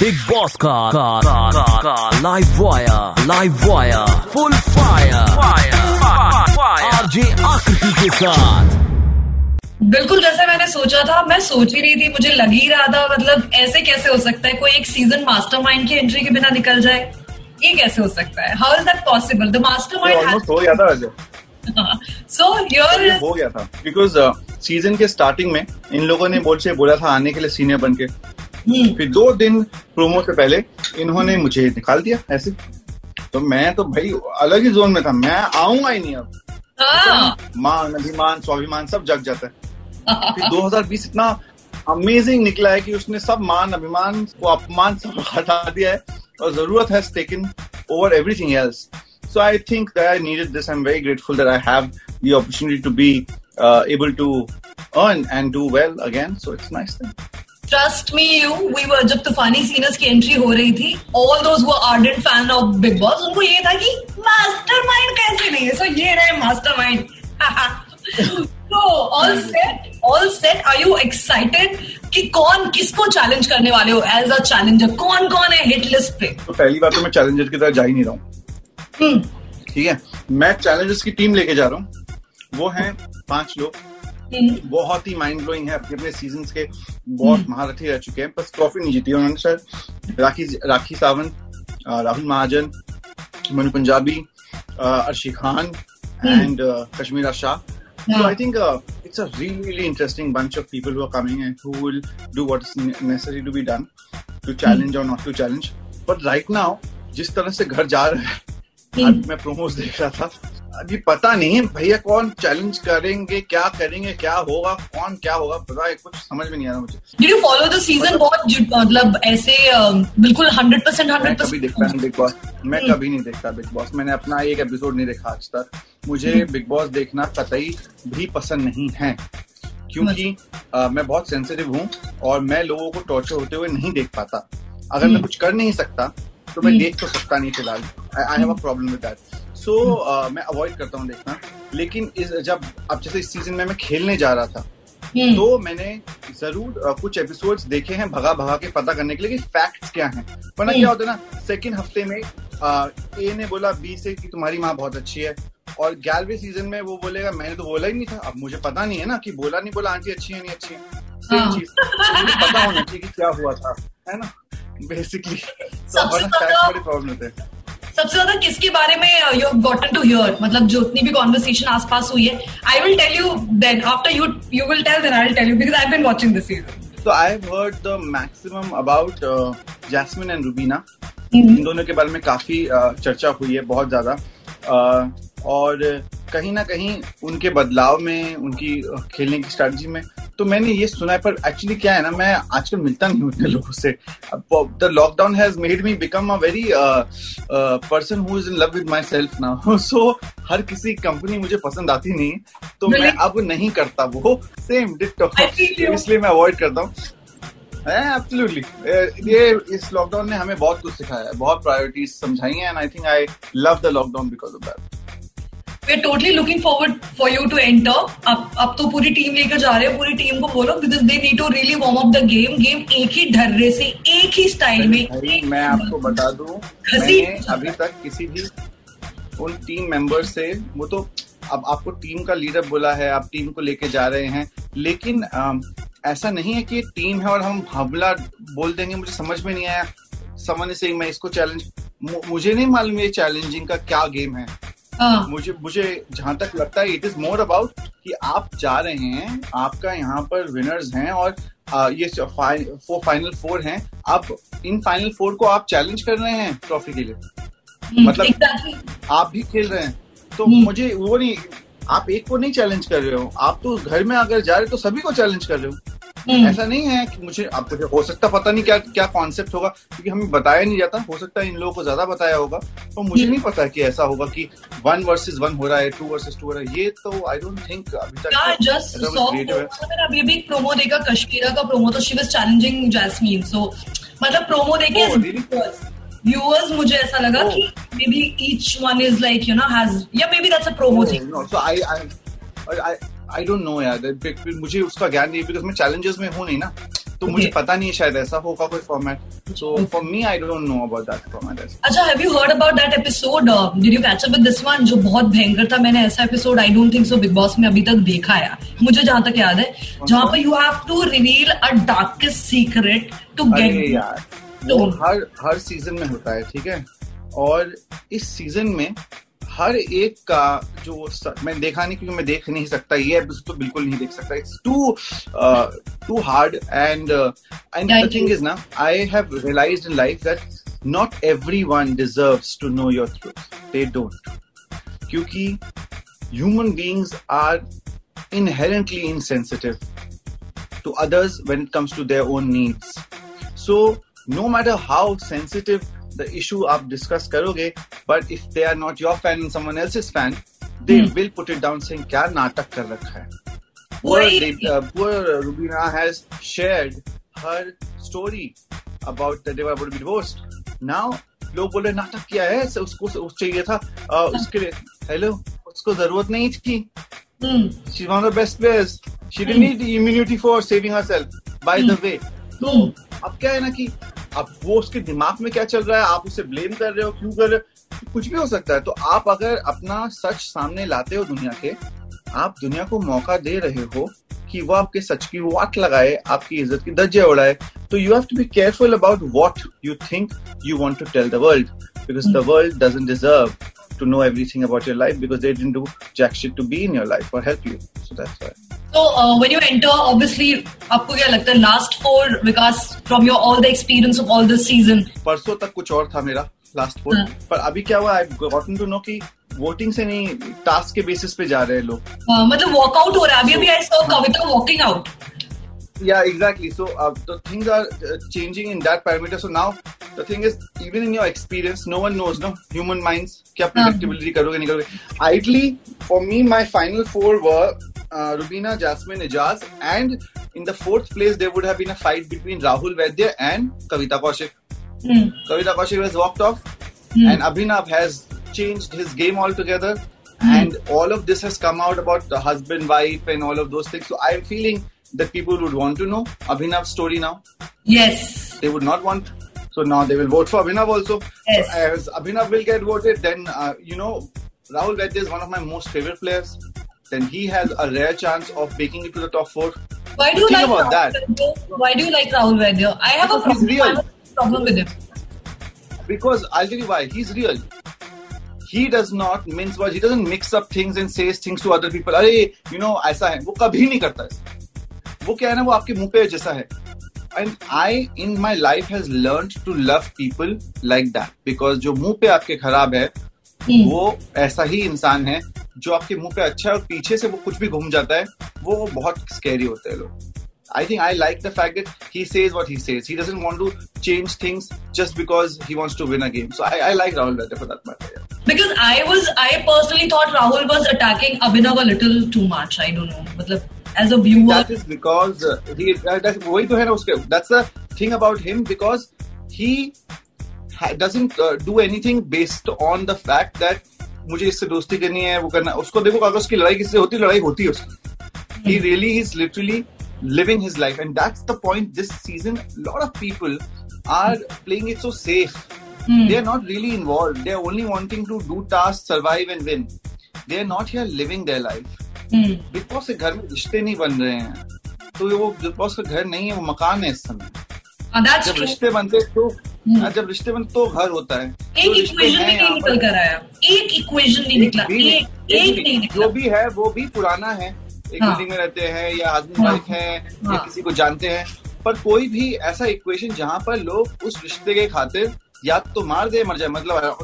Big boss का का का का, का live wire live wire full fire RJ Aakriti के साथ. बिल्कुल जैसे मैंने सोचा था मैं सोच ही रही थी मुझे लग ही रहा था मतलब ऐसे कैसे हो सकता है कोई एक सीज़न मास्टरमाइंड की एंट्री के बिना निकल जाए। ये कैसे हो सकता है? How is that possible the mastermind हो गया था सो ये योर हो गया था। बिकॉज़ सीज़न के स्टार्टिंग में इन लोगों ने बोल से बोला था आने के लिए सीनियर बन के फिर दो दिन प्रोमो से पहले इन्होंने मुझे निकाल दिया ऐसे तो मैं तो भाई अलग ही जोन में था मैं आऊँगा ही नहीं अब हाँ मान अभिमान स्वाभिमान सब जग जाता है फिर 2020 इतना अमेजिंग निकला है कि उसने सब मान अभिमान को अपमान सब हटा दिया है और ज़रूरत है taken over everything else So I think that I needed this. I'm very grateful that I have the opportunity to be uh, able to earn and do well again. So it's nice. Then. Trust me you we were जब तूफानी seniors की entry हो रही थी all those वो ardent fan of Bigg Boss उनको ये था कि मास्टरमाइंड कैसे नहीं है? सो ये रहे मास्टरमाइंड तो all set all set are you excited कि कौन किसको चैलेंज करने वाले हो एज अ चैलेंजर कौन कौन है हिट लिस्ट पे? तो पहली बात तो मैं चैलेंजर की तरह जा ही नहीं रहा हूँ। हम्म, ठीक है? मैं चैलेंजर्स की टीम लेके जा रहा हूँ। वो है पाँच लोग। बहुत ही माइंड ब्लोइंग है अपने अपने सीज़न के बहुत महारथी रह चुके हैं बस ट्रॉफी नहीं जीती उन्होंने शायद राखी राखी सावंत राहुल महाजन मनु पंजाबी अर्शी खान एंड कश्मीरा शाह So हाँ, I think uh, it's a really, really interesting bunch of people who are coming and who will do what is necessary to be done to challenge or not to challenge. But right now, जिस तरह से घर जा रहे हैं मैं promos देख रहा था अभी पता नहीं भैया कौन चैलेंज करेंगे क्या करेंगे क्या होगा कौन क्या होगा पता है कुछ समझ में नहीं आ रहा मुझे। Did you follow the season बहुत मतलब ऐसे बिल्कुल हंड्रेड परसेंट हंड्रेड कभी देखता परसेंट बिग बॉस मैं कभी नहीं देखता बिग बॉस मैंने अपना एक एपिसोड नहीं देखा आज तक। मुझे बिग बॉस देखना कतई भी पसंद नहीं है। क्योंकि अ, मैं बहुत सेंसिटिव हूँ और मैं लोगों को टॉर्चर होते हुए नहीं देख पाता। अगर मैं कुछ कर नहीं सकता तो मैं देख तो सकता नहीं फ़िलहाल। I have a problem with that so मैं अवॉइड करता हूँ देखना। लेकिन इस जब अब जैसे इस सीज़न में मैं खेलने जा रहा था तो मैंने ज़रूर कुछ एपिसोड्स देखे हैं भगा भगा के पता करने के लिए कि फैक्ट्स क्या हैं। वरना क्या होता है ना सेकंड हफ़्ते में ए ने बोला बी से कि तुम्हारी माँ बहुत अच्छी है। और ग्यारहवें सीज़न में वो बोलेगा मैंने तो बोला ही नहीं था। अब मुझे पता नहीं है ना कि बोला नहीं बोला आंटी अच्छी है नहीं अच्छी है। सेम हाँ। चीज़। पता होना चाहिए कि क्या हुआ था है ना? बेसिकली तो प्रॉब्लम होते हैं। सबसे ज़्यादा किसके बारे में यू गॉटन टू हियर मतलब जो इतनी भी कॉन्वर्सेशन आसपास हुई है। I will tell you then after you you will tell then I will tell you because I been watching this season so I have heard the maximum about Jasmin and Rubina इन दोनों के बारे में काफ़ी uh, चर्चा हुई है बहुत ज़्यादा। Uh, और कहीं ना कहीं उनके बदलाव में उनकी खेलने की स्ट्रेटजी में। तो मैंने ये सुना है पर एक्चुअली क्या है ना मैं आजकल मिलता नहीं हूँ इतने लोगों से। The lockdown has made me become a very person who is in love with my self now so हर किसी कंपनी मुझे पसंद आती नहीं है तो मैं अब नहीं करता वो। Same you. इसलिए मैं अवॉइड करता हूँ। एब्सोल्युटली ये इस लॉकडाउन ने हमें बहुत कुछ सिखाया है बहुत प्रायोरिटीज समझाई हैं and I think I love the lockdown because of that we are totally looking forward for you to enter अब अब तो पूरी टीम लेकर जा रहे हो पूरी टीम को बोलो because they need to really warm up the game game एक ही ढर्रे से एक ही स्टाइल में मैं आपको बता दूँ मैंने अभी तक किसी भी उन टीम मेंबर से वो तो अब आपको टीम का लीडर बोला है आप टीम को लेके जा रहे हैं लेकिन अम, ऐसा नहीं है कि टीम है और हम हमला बोल देंगे मुझे समझ में नहीं आया। समझ से मैं इसको चैलेंज मुझे नहीं मालूम ये चैलेंजिंग का क्या गेम हाँ, मुझे मुझे जहाँ तक लगता है इट इज़ मोर अबाउट कि आप जा रहे हैं आपका यहाँ पर विनर्स हैं और आ, ये वो फाइनल फोर हैं। आप इन फाइनल फोर को आप चैलेंज कर रहे हैं ट्रॉफी के लिए। हम्म, मतलब- exactly. आप भी खेल रहे हैं। तो हम्म। मुझे वो नहीं आप एक को नहीं चैलेंज कर रहे हो। आप तो घर में अगर जा रहे हो तो सभी को चैलेंज कर रहे हो। ऐसा नहीं है कि मुझे अब मुझे हो सकता पता नहीं क्या क्या कॉन्सेप्ट होगा क्योंकि हमें बताया नहीं जाता हो सकता है इन लोगों को ज़्यादा बताया होगा तो मुझे हम्म। नहीं पता कि ऐसा होगा कि वन वर्सेस वन हो रहा है टू वर्सेस टू हो रहा है ये तो आई डोंट थिंक अभी तक जस्ट अभी भी प्रोमो देखा कश्मीरा का प्रोमो तो she was challenging Jasmine so मतलब प्रोमो देखे Oh? व्यूअर्स मुझे ऐसा लगा Oh. कि maybe each one is like you know has या maybe that's a promo thing no so I I I I don't know यार मुझे उसका ज्ञान नहीं बिकॉज़ मैं चैलेंजेस में हूँ नहीं ना तो okay. मुझे पता नहीं है शायद ऐसा होगा कोई format so for me I don't know about that format अच्छा have you heard about that episode did you catch up with this one जो बहुत भयंकर था? मैंने ऐसा episode I don't think so Bigg Boss में अभी तक देखा है मुझे जहाँ तक याद है जहाँ पर you have to reveal a darkest secret to get यार वो तो- हर हर सीज़न में होता है ठीक है? और इस सीज़न में हर एक का जो स- मैं देखा नहीं क्योंकि मैं देख नहीं सकता ये एपिसोड तो बिल्कुल नहीं देख सकता। It's too too hard and and the thing is ना I have realised in life that not everyone deserves to know your truth they don't क्योंकि human beings are inherently insensitive to others when it comes to their own needs. So, no matter how sensitive the issue आप discuss करोगे, but if they are not your fan and someone else's fan, they Hmm. will put it down saying क्या नाटक कर रखा है. Poor, uh, poor Rubina has shared her story about that they were about to be divorced. Now लोग बोले नाटक किया है उसको उस चाहिए था uh, उसके लिए हेलो उसको ज़रूरत नहीं थी Hmm. she's one of the best players. She didn't need the immunity for saving herself. By the way, तो अब क्या है ना कि अब वो उसके दिमाग में क्या चल रहा है? आप उसे ब्लेम कर रहे हो? क्यों कर रहे हो? कुछ भी हो सकता है। तो आप अगर अपना सच सामने लाते हो दुनिया के, आप दुनिया को मौका दे रहे हो कि वो आपके सच की वाट लगाए, आपकी इज़्ज़त की दर्जे उड़ाए। तो you have to be careful about what you think you want to tell the world because the world doesn't deserve to know about your life, because they didn't do jack shit to be in your life or help you. So that's why. So uh, when you enter, obviously, आपको क्या लगता है last four Vikas from your all the experience of all this season. परसों तक कुछ और था मेरा लास्ट फोर हाँ। पर अभी क्या हुआ आई गॉटन टू नो कि वोटिंग से नहीं टास्क के बेसिस पे जा रहे हैं लोग Uh, मतलब वॉकआउट हो रहा है अभी अभी I saw Kavita walking out yeah exactly so uh, the things are uh, changing in that parameter so now the thing is even in your experience no one knows no human minds क्या predictability करोगे नहीं करोगे ideally for me my final four were uh, Rubina Jasmine Ijaz and in the fourth place there would have been a fight between Rahul Vaidya and Kavita Kaushik Kavita Kaushik has walked off, and Abhinav has changed his game altogether. And all of this has come out about the husband, wife, and all of those things. So I'm feeling that people would want to know Abhinav's story now. Yes. They would not want. So now they will vote for Abhinav also. Yes. So as Abhinav will get voted, then uh, you know Rahul Vaidya is one of my most favorite players. Then he has a rare chance of making it to the top four. Why do you Think like about Rahul that. Vaidya? Why do you like Rahul Vaidya? I have a Because he's problem, real. a problem with him. Because I'll tell you why. He's real. He does not mince words. He doesn't mix up things and says things to other people. अरे you know ऐसा है वो कभी नहीं करता है वो क्या है ना वो आपके मुँह पे जैसा है and I in my life has learned to love people like that because जो मुँह पे आपके खराब है वो ऐसा ही इंसान है जो आपके मुँह पे अच्छा है और पीछे से वो कुछ भी घूम जाता है वो बहुत स्कैरी होते हैं लोग I think I like the fact that he says what he says. He doesn't want to change things just because he wants to win a game. So I, I like Rahul Vaidya for that matter. Yeah. Because I was, I personally thought Rahul was attacking Abhinav a little too much. I don't know. मतलब as a viewer, That is because uh, he uh, that's वही तो है ना उसके that's the thing about him because he ha- doesn't uh, do anything based on the fact that मुझे इससे दोस्ती करनी है वो करना उसको देखो अगर उसकी लड़ाई किससे होती लड़ाई होती है उसकी he really is literally living his life and that's the point this season a lot of people are playing it so safe they are not really involved they are only wanting to do tasks survive and win they are not here living their life Hmm. Bigg Boss के घर में रिश्ते नहीं बन रहे हैं तो वो बिग बॉस का घर नहीं है वो मकान है इस समय Uh, जब. रिश्ते बनते तो हाँ, जब रिश्ते बनते तो घर होता है। एक इक्वेशन भी नहीं निकल कर आया। एक इक्वेशन नहीं निकला। नहीं- एक एक नहीं। जो भी है वो भी पुराना है। एक हाँ। बिल्डिंग में रहते हैं या हस्बैंड हाँ। वाइफ है या हाँ। किसी को जानते हैं पर कोई भी ऐसा इक्वेशन जहाँ पर लोग उस रिश्ते के खातिर या तो मार दे मर जाए मतलब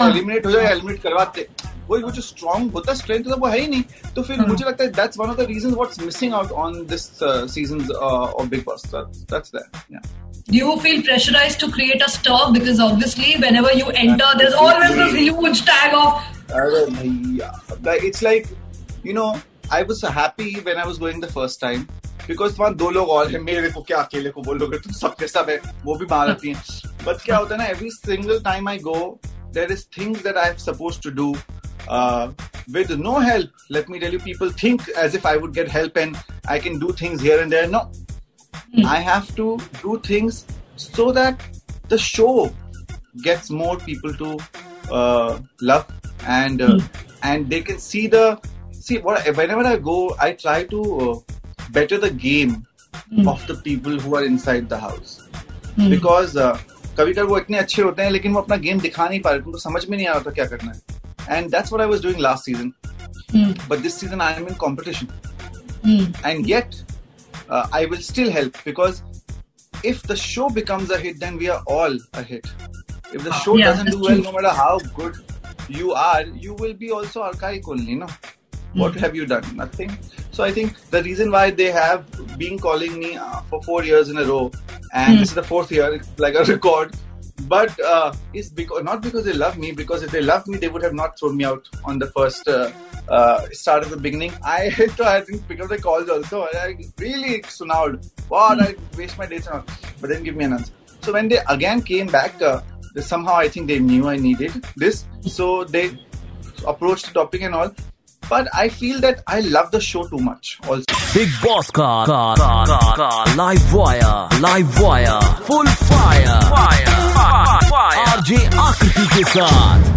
हाँ। एलिमिनेट हो। जाए एलिमिनेट करवाते। कोई वो जो स्ट्रॉन्ग होता है स्ट्रेंथ होता है वो है ही नहीं। तो फिर हाँ। मुझे लगता है that's one of the reasons what's missing out on this seasons of Bigg Boss that's that Do you feel pressurized to create a stir? Because obviously, whenever you enter, there's always this huge tag of अरे भैया like it's like you know I was happy when I was going the first time because वहाँ दो लोग और हैं मेरे को क्या अकेले को बोलोगे तुम सबके सब है वो भी बाहर आती हैं but क्या होता है ना every single time I go there is things that I'm supposed to do uh, with no help let me tell you people think as if I would get help and I can do things here and there no I have to do things so that the show gets more people to uh, love and uh, and they can see the see what whenever I go I try to uh, better the game of the people who are inside the house because uh, कभी कभी वो इतने अच्छे होते हैं लेकिन वो अपना गेम दिखा नहीं पा रहे उनको समझ में नहीं आ रहा था क्या करना है and that's what I was doing last season but this season I am in competition and yet uh, I will still help because if the show becomes a hit, then we are all a hit. If the show Yeah, doesn't do well, true. no matter how good you are, you will be also archaic only, no? What have you done? Nothing. So I think the reason why they have been calling me uh, for four years in a row, and this is the fourth year, it's like a record. But uh, it's because not because they love me. Because if they loved me, they would have not thrown me out on the first uh, uh, start at the beginning. I had to I didn't pick up the calls also. and I really sunowed. What I waste my days on, but then give me an answer. So when they again came back, uh, they- somehow I think they knew I needed this, so they approached the topic and all. But I feel that I love the show too much also. Big Boss का का का का, का live wire live wire full fire fire RJ Aakriti के साथ